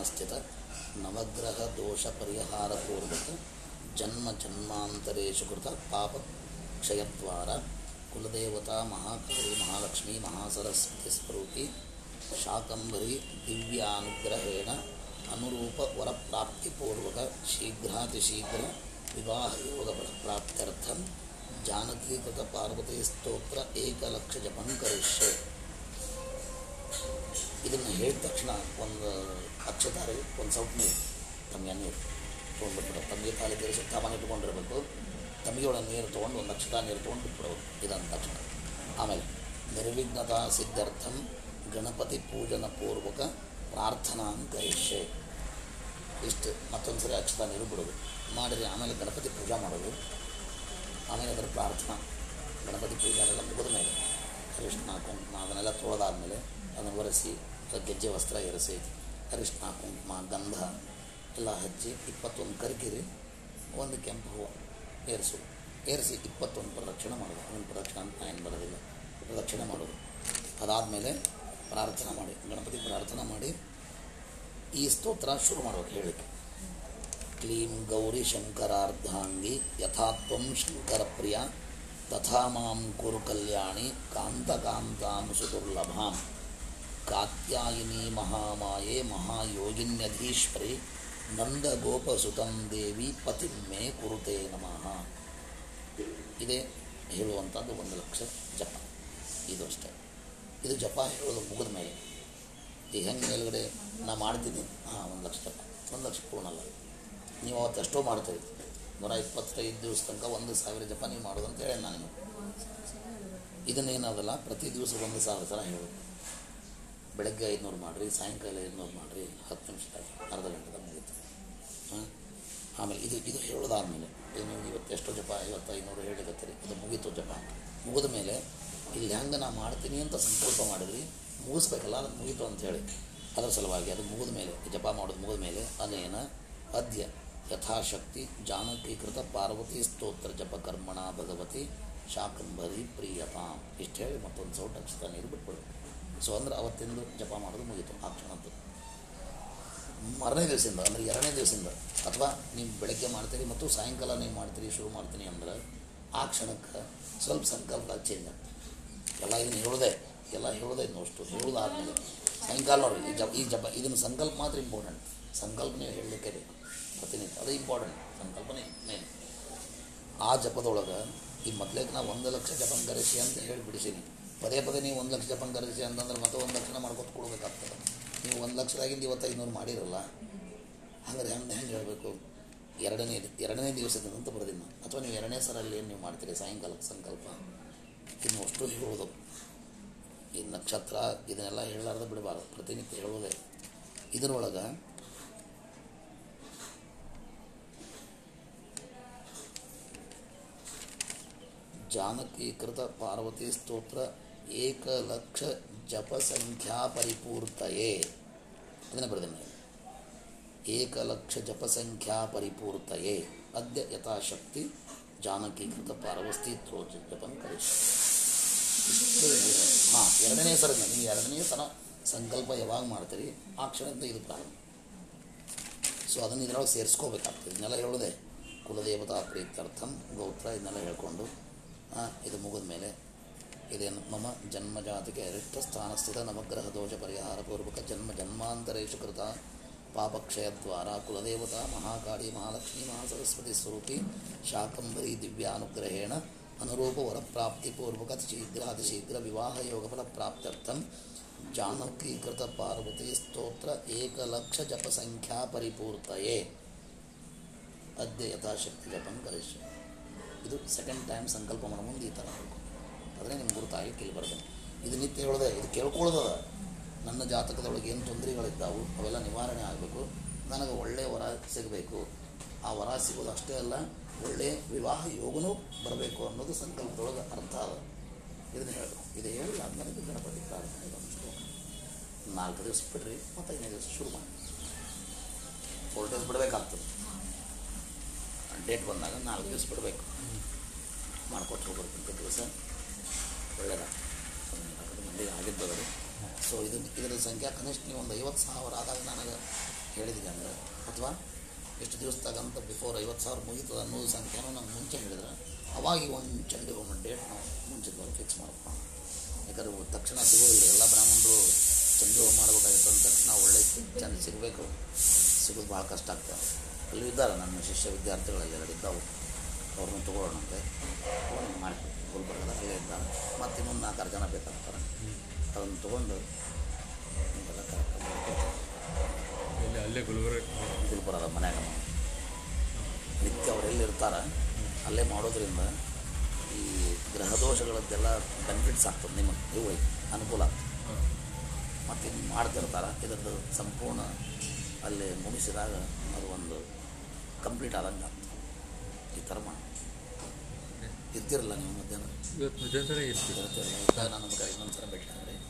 ಸ್ಥಾನಸ್ಥಿತ ನವಗ್ರಹ ದೋಷ ಪರಿಹಾರ ಪೂರ್ವಕ ಜನ್ಮ ಜನ್ಮಾಂತರೇಶು ಕೃತ ಪಾಪ ಕ್ಷಯದ್ವಾರ ಕುಲದೇವತಾ ಮಹಾಕಾಳಿ ಮಹಾಲಕ್ಷ್ಮೀ ಮಹಾಸರಸ್ವತಿ ಸ್ವರೂಪಿ ಶಾಕಂಬರಿ ದಿವ್ಯಾನುಗ್ರಹೇಣ ಇದನ್ನು ಹೇಳಿದ ತಕ್ಷಣ ಒಂದು ಅಕ್ಷತಾರೆ ಒಂದು ಸೌಟ್ ನೀರು ತಮಗೆ ನೀರು ತಮಗೆ ಕಾಲಿ ತೀರಿಸಿ ಸುತ್ತ ಮನೆ ತಮಗೆ ಒಳಗೆ ನೀರು ತೊಗೊಂಡು, ಒಂದು ಅಕ್ಷತ ನೀರು ತೊಗೊಂಡು ಬಿಟ್ಬಿಡೋದು ಇದಂದ ತಕ್ಷಣ. ಆಮೇಲೆ ನಿರ್ವಿಘ್ನತಾ ಸಿದ್ಧಾರ್ಥಂ ಗಣಪತಿ ಪೂಜನ ಪೂರ್ವಕ ಪ್ರಾರ್ಥನಾ ಕರಿಷ್ಯೆ ಇಷ್ಟು ಮತ್ತೊಂದು ಸರಿ ಅಕ್ಷತ ನೀರು ಬಿಡೋದು. ಮಾಡಿದರೆ ಆಮೇಲೆ ಗಣಪತಿ ಪೂಜಾ ಮಾಡೋದು. ಆಮೇಲೆ ಅದರ ಪ್ರಾರ್ಥನಾ. ಗಣಪತಿ ಪೂಜೆ ಎಲ್ಲ ಮುಗಿದ ಮೇಲೆ ಕೃಷ್ಣ, ಕುಂಕುಮ, ಅದನ್ನೆಲ್ಲ ತೊಳೆದಾದ್ಮೇಲೆ ಅದನ್ನು ಒರೆಸಿ ಅದಕ್ಕೆ ಗೆಜ್ಜೆ ವಸ್ತ್ರ ಎರಸಿ ಅರಿಶಿನ ಕುಂಕುಮ, ಗಂಧ ಎಲ್ಲ ಹಚ್ಚಿ ಇಪ್ಪತ್ತೊಂದು ಕರ್ಕಿರಿ, ಒಂದು ಕೆಂಪು ಹೂವು ಏರಿಸು. ಏರಿಸಿ ಇಪ್ಪತ್ತೊಂದು ಪ್ರದಕ್ಷಿಣೆ ಮಾಡೋದು ಅದನ್ನು ಪ್ರದಕ್ಷಿಣೆ ಅಂತ ಏನು ಬರೋದಿಲ್ಲ. ಪ್ರದಕ್ಷಿಣೆ ಮಾಡೋದು ಅದಾದಮೇಲೆ ಪ್ರಾರ್ಥನೆ ಮಾಡಿ. ಗಣಪತಿ ಪ್ರಾರ್ಥನೆ ಮಾಡಿ ಈ ಸ್ತೋತ್ರ ಶುರು ಮಾಡ್ಬೇಕು ಹೇಳಲಿಕ್ಕೆ. ಕ್ಲೀಂ ಗೌರಿ ಶಂಕರಾರ್ಧಾಂಗಿ ಯಥಾತ್ವಂ ಶಂಕರ ಪ್ರಿಯ, ತಥಾ ಮಾಂ ಕುರು ಕಲ್ಯಾಣಿ, ಕಾಂತ ಕಾಂತಾಂ ಸುದುರ್ಲಭಾಂ ಕಾತ್ಯಾಯಿನಿ ಮಹಾಮಾಯೆ ಮಹಾಯೋಗಿನ್ಯಧೀಶ್ವರಿ, ನಂದಗೋಪಸುತಂ ದೇವಿ ಪತಿಮೆ ಕುರುತೆ ನಮಃ. ಇದೇ ಹೇಳುವಂಥದ್ದು ಒಂದು ಲಕ್ಷ ಜಪ. ಇದು ಅಷ್ಟೇ. ಇದು ಜಪ ಹೇಳೋದು ಮುಗಿದ ಮೇಲೆ. ಈ ಹೆಂಗೆ ಮೇಲುಗಡೆ ನಾ ಮಾಡ್ತೀನಿ? ಹಾಂ, ಒಂದು ಲಕ್ಷ ಜಪ. ಒಂದು ಲಕ್ಷ ಪೂರ್ಣ ಅಲ್ಲ. ನೀವು ಅವತ್ತು ಎಷ್ಟೋ ಮಾಡ್ತೀರಿ. ನೂರ ಇಪ್ಪತ್ತೈದು ದಿವಸ ತನಕ ಒಂದು ಸಾವಿರ ಜಪ ನೀವು ಮಾಡೋದು ಅಂತ ಹೇಳಿ ನಾನು ಇದನ್ನ ಇದನ್ನೇನಾದಲ್ಲ, ಪ್ರತಿ ದಿವಸ ಒಂದು ಸಾವಿರ ಸಲ ಹೇಳು ಬೆಳಗ್ಗೆ ಐದುನೂರು ಮಾಡಿರಿ, ಸಾಯಂಕಾಲ ಐದುನೂರು ಮಾಡಿರಿ, ಹತ್ತು ನಿಮಿಷದಾಗ ಅರ್ಧ ಗಂಟೆದಾಗ ಮುಗಿತು ಹಾಂ? ಆಮೇಲೆ ಇದು ಇದು ಹೇಳೋದಾದ್ಮೇಲೆ ಏನು ಇವತ್ತು ಎಷ್ಟೋ ಜಪ ಐವತ್ತು ಐನೂರು ಹೇಳಿಕತ್ತೀರಿ ಇದು ಮುಗೀತು ಜಪ. ಮುಗಿದ ಮೇಲೆ ಇಲ್ಲಿ ಹೆಂಗೆ ನಾ ಮಾಡ್ತೀನಿ ಅಂತ ಸಂಕಲ್ಪ ಮಾಡಿದ್ರಿ, ಮುಗಿಸ್ಬೇಕಲ್ಲ, ಅದು ಮುಗೀತು ಅಂತ ಹೇಳಿ. ಅದರ ಸಲುವಾಗಿ ಅದು ಮುಗಿದ ಮೇಲೆ, ಜಪ ಮಾಡೋದು ಮುಗಿದ ಮೇಲೆ ಅನೇನ ಅದ್ಯ ಯಥಾಶಕ್ತಿ ಜಾನಕೀಕೃತ ಪಾರ್ವತಿ ಸ್ತೋತ್ರ ಜಪ ಕರ್ಮಣ ಭಗವತಿ ಶಾಕಂಭರಿ ಪ್ರಿಯತಾಂ. ಇಷ್ಟು ಹೇಳಿ ಮತ್ತೊಂದು ಸೌಟ್ ಅಕ್ಷರ ನೀರು ಸೊ ಅಂದ್ರೆ ಅವತ್ತಿಂದು ಜಪ ಮಾಡೋದು ಮುಗೀತು, ಆ ಕ್ಷಣದ್ದು. ಮರನೇ ದಿವಸದಿಂದ, ಅಂದರೆ ಎರಡನೇ ದಿವಸದಿಂದ, ಅಥವಾ ನೀವು ಬೆಳಗ್ಗೆ ಮಾಡ್ತೀರಿ ಮತ್ತು ಸಾಯಂಕಾಲ ನೀವು ಮಾಡ್ತೀರಿ, ಶುರು ಮಾಡ್ತೀನಿ ಅಂದ್ರೆ, ಆ ಕ್ಷಣಕ್ಕೆ ಸ್ವಲ್ಪ ಸಂಕಲ್ಪ ಚೇಂಜ್ ಆಗ್ತದೆ ಎಲ್ಲ ಇದನ್ನು ಹೇಳೋದೆ, ಎಲ್ಲ ಹೇಳೋದೇ ಅಷ್ಟು ಹೇಳೋದಾದ್ಮೇಲೆ ಸಾಯಂಕಾಲ ನೋಡಿ ಈ ಜಪ ಈ ಜಪ, ಇದನ್ನು ಸಂಕಲ್ಪ ಮಾತ್ರ ಇಂಪಾರ್ಟೆಂಟ್ ಸಂಕಲ್ಪ ನೀವು ಹೇಳಲಿಕ್ಕೆ ಬೇಕು. ಪ್ರತಿನಿತ್ಯ, ಅದು ಇಂಪಾರ್ಟೆಂಟ್ ಸಂಕಲ್ಪನೇ ಮೇನ್ ಆ ಜಪದೊಳಗೆ ಈ ಮೊದಲೇಗೆ ನಾವು ಒಂದು ಲಕ್ಷ ಜಪಂಕರಿಸಿ ಅಂತ ಹೇಳಿ ಬಿಡಿಸೀನಿ ಪದೇ ಪದೇ ನೀವು ಒಂದು ಲಕ್ಷ ಜಪಂಕರಿಸಿ ಅಂತಂದ್ರೆ ಮತ್ತೆ ಒಂದು ಲಕ್ಷನ ಮಾಡ್ಕೊತ ಕೊಡಬೇಕಾಗ್ತದೆ. ನೀವು ಒಂದು ಲಕ್ಷದಾಗಿಂದ ಐನೂರು ಮಾಡಿರಲ್ಲ. ಹಾಗಾದ್ರೆ ಹೆಂಗೆ ಹೆಂಗೆ ಹೇಳಬೇಕು? ಎರಡನೇ ಎರಡನೇ ದಿವಸದಿಂದ ಬರೋದಿಲ್ಲ ಅಥವಾ ನೀವು ಎರಡನೇ ಸರಲ್ಲಿ ಏನು ನೀವು ಮಾಡ್ತೀರಿ? ಸಾಯಂಕಾಲಕ್ಕೆ ಸಂಕಲ್ಪ. ಇನ್ನು ಅಷ್ಟು ಹೇಳೋದು ಈ ನಕ್ಷತ್ರ ಇದನ್ನೆಲ್ಲ ಹೇಳಲಾರ್ದು ಬಿಡಬಾರ್ದು. ಪ್ರತಿನಿತ್ಯ ಹೇಳೋದೇ ಇದರೊಳಗೆ ಜಾನಕೀಕೃತ ಪಾರ್ವತಿ ಸ್ತೋತ್ರ ಏಕಲಕ್ಷ ಜಪ ಸಂಖ್ಯಾ ಪರಿಪೂರ್ತಯೇ ಅದನ್ನು ಬರೆದಿನಿ ಏಕಲಕ್ಷ ಜಪ ಸಂಖ್ಯಾ ಪರಿಪೂರ್ತಯೇ ಅದ್ಯ ಯಥಾಶಕ್ತಿ ಜಾನಕೀಕೃತ ಪಾರ್ವಸ್ತಿ ತ್ರೋಚ ಜಪಂ ಕರಿಷ್ಯ ಹಾಂ, ಎರಡನೇ ಸರ ನೀವು ಎರಡನೇ ಸಲ ಸಂಕಲ್ಪ ಯಾವಾಗ ಮಾಡ್ತೀರಿ? ಆ ಕ್ಷಣದಿಂದ ಇದು ಪ್ರಾರಂಭ. ಸೊ ಅದನ್ನು ಇದರೊಳಗೆ ಸೇರಿಸ್ಕೋಬೇಕಾಗ್ತದೆ. ಇದನ್ನೆಲ್ಲ ಹೇಳೋದೆ ಕುಲದೇವತಾ ಪ್ರೀತ್ಯರ್ಥಂ ಗೌತ್ರ ಇದನ್ನೆಲ್ಲ ಹೇಳ್ಕೊಂಡು ಇದು ಮುಗಿದ ಮೇಲೆ ಇದೇನು ಮಮ ಜನ್ಮಜಾತಿಗೆ ಅರಿಷ್ಟ ಸ್ಥಾನಸ್ಥಿತ ನವಗ್ರಹ ದೋಷ ಪರಿಹಾರ ಪೂರ್ವಕ ಜನ್ಮ ಜನ್ಮಾಂತರೇಶು ಕೃತ ಪಾಪಕ್ಷಯದ್ವಾರ ಕುಲದೇವತಾ ಮಹಾಕಾಳಿ ಮಹಾಲಕ್ಷ್ಮೀ ಮಹಾಸರಸ್ವತಿ ಸ್ವರೂಪಿ ಶಾಕಂಬರಿ ದಿವ್ಯಾನುಗ್ರಹೇಣ ಅನುರೂಪ ವರಪ್ರಾಪ್ತಿಪೂರ್ವಕ ಶೀಘ್ರಾತಿಶೀಘ್ರ ವಿವಾಹ ಯೋಗಫಲ ಪ್ರಾಪ್ತ್ಯರ್ಥಂ ಜಾನಕೀಕೃತ ಪಾರ್ವತಿ ಸ್ತೋತ್ರ ಏಕಲಕ್ಷ ಜಪ ಸಂಖ್ಯಾ ಪರಿಪೂರ್ತಯೇ. ಅದ್ಯ ಯಥಾಶಕ್ತಿ ಜಪಂ ಕರಿಷ್ಯ. ಇದು ಸೆಕೆಂಡ್ ಟೈಮ್ ಸಂಕಲ್ಪ ಮಾಡೋ ಮುಂದೆ ಈ ಥರ ಆದರೆ ನಿಮ್ಗೆ ಗುರುತಾಗಿ ಕೇಳಿ ಬರ್ತದೆ ಇದು ನಿತ್ಯ ಹೇಳಿದೆ, ಇದು ಕೇಳ್ಕೊಳ್ಳೋದದ ನನ್ನ ಜಾತಕದೊಳಗೆ ಏನು ತೊಂದರೆಗಳಿದ್ದಾವು, ಅವೆಲ್ಲ ನಿವಾರಣೆ ಆಗಬೇಕು. ನನಗೆ ಒಳ್ಳೆಯ ವರ ಸಿಗಬೇಕು. ಆ ವರ ಸಿಗೋದು ಅಷ್ಟೇ ಅಲ್ಲ ಒಳ್ಳೆಯ ವಿವಾಹ ಯೋಗನೂ ಬರಬೇಕು ಅನ್ನೋದು ಸಂಕಲ್ಪದೊಳಗೆ ಅರ್ಥ ಅದ. ಇದನ್ನು ಹೇಳಬೇಕು ಇದು ಹೇಳಿ ಆದ್ಮೇಲೆ ಗಣಪತಿ ಪ್ರಾರ್ಥನೆ ಇದೊಂದು ನಾಲ್ಕು ದಿವಸ ಬಿಡ್ರಿ ಮತ್ತು ಐದನೇ ದಿವಸ ಶುರು ಮಾಡಿ. ಫೋಲ್ಡರ್ಸ್ ಬಿಡಬೇಕಾಗ್ತದೆ. ಡೇಟ್ ಬಂದಾಗ ನಾಲ್ಕು ದಿವಸ ಬಿಡಬೇಕು. ಮಾಡಿಕೊಟ್ಟು ಹೋಗ್ಬೇಕು ದಿವಸ. ಒಳ್ಳೆಯದ. ಮಂದಿಗೆ ಆಗಿದ್ದವರು ಸೊ ಇದು ಇದರ ಸಂಖ್ಯೆ ಕನಿಷ್ಠ ನೀವು ಒಂದು ಐವತ್ತು ಸಾವಿರ ಆದಾಗ ನನಗೆ ಹೇಳಿದ್ವಿ ಅಂದ್ರೆ, ಅಥವಾ ಎಷ್ಟು ದಿವಸದಾಗಂತ ಬಿಫೋರ್ ಐವತ್ತು ಸಾವಿರ ಮುಗೀತದ ಅನ್ನೋದು ಸಂಖ್ಯೆನೂ ನಂಗೆ ಮುಂಚೆ ಹೇಳಿದ್ರೆ, ಅವಾಗ ಒಂದು ಚಂಡಿ ಒಂದು ಡೇಟ್ ನಾವು ಮುಂಚಿತವಾಗಿ ಫಿಕ್ಸ್ ಮಾಡ್ಬೇಕು ಯಾಕಂದ್ರೆ ತಕ್ಷಣ ಸಿಗೋದಿಲ್ಲ. ಎಲ್ಲ ಬ್ರಾಹ್ಮಣರು ಹೋಮ ಮಾಡ್ಬೇಕಾಗಿತ್ತು ಅಂದ ತಕ್ಷಣ ಒಳ್ಳೆ ಚಂದ ಸಿಗಬೇಕು. ಸಿಗೋದು ಭಾಳ ಕಷ್ಟ ಆಗ್ತದೆ. ಅಲ್ಲಿ ಇದ್ದಾರೆ ನನ್ನ ಶಿಷ್ಯ ವಿದ್ಯಾರ್ಥಿಗಳಲ್ಲಿ ಎರಡಿದ್ದಾವೆ ಅವ್ರನ್ನ ತೊಗೊಳ್ಳೋಣಂತೆ. ತೊಗೊಂಡು ನಾಲ್ಕಾರು ಜನ ಬೇಕಾಗ್ತಾರೆ ಅದನ್ನು ತೊಗೊಂಡು. ಇಲ್ಲಿ ಅಲ್ಲೇ ಗುಲ್ಬರ್ಗ? ಗುಲ್ಬರ್ಗದ ಮನ್ಯಾಗ. ನಿತ್ಯ ಅವ್ರು ಎಲ್ಲಿರ್ತಾರೆ ಅಲ್ಲೇ ಮಾಡೋದ್ರಿಂದ ಈ ಗ್ರಹ ದೋಷಗಳದ್ದೆಲ್ಲ ಬೆನಿಫಿಟ್ಸ್ ಆಗ್ತದೆ ನಿಮಗೆ ಇವು ಅನುಕೂಲ ಆಗ್ತದೆ. ಮತ್ತು ಇನ್ನು ಮಾಡ್ತಿರ್ತಾರೆ ಇದರದ್ದು ಸಂಪೂರ್ಣ ಅಲ್ಲಿ ಮುಗಿಸಿದಾಗ ಅದು ಒಂದು ಕಂಪ್ಲೀಟ್ ಆದಂಗೆ ಆಗ್ತದೆ. ಈ ಥರ ಮಾಡಿ ಇರ್ತಿರಲ್ಲ ನೀವು ಮಧ್ಯಾಹ್ನ? ಇವತ್ತು ಮಧ್ಯಾಹ್ನ ಇರ್ತಿರಲ್ಲ ನಾನು ನಮ್ಮ ಇನ್ನೊಂದು ಸಲ ಭೇಟಿ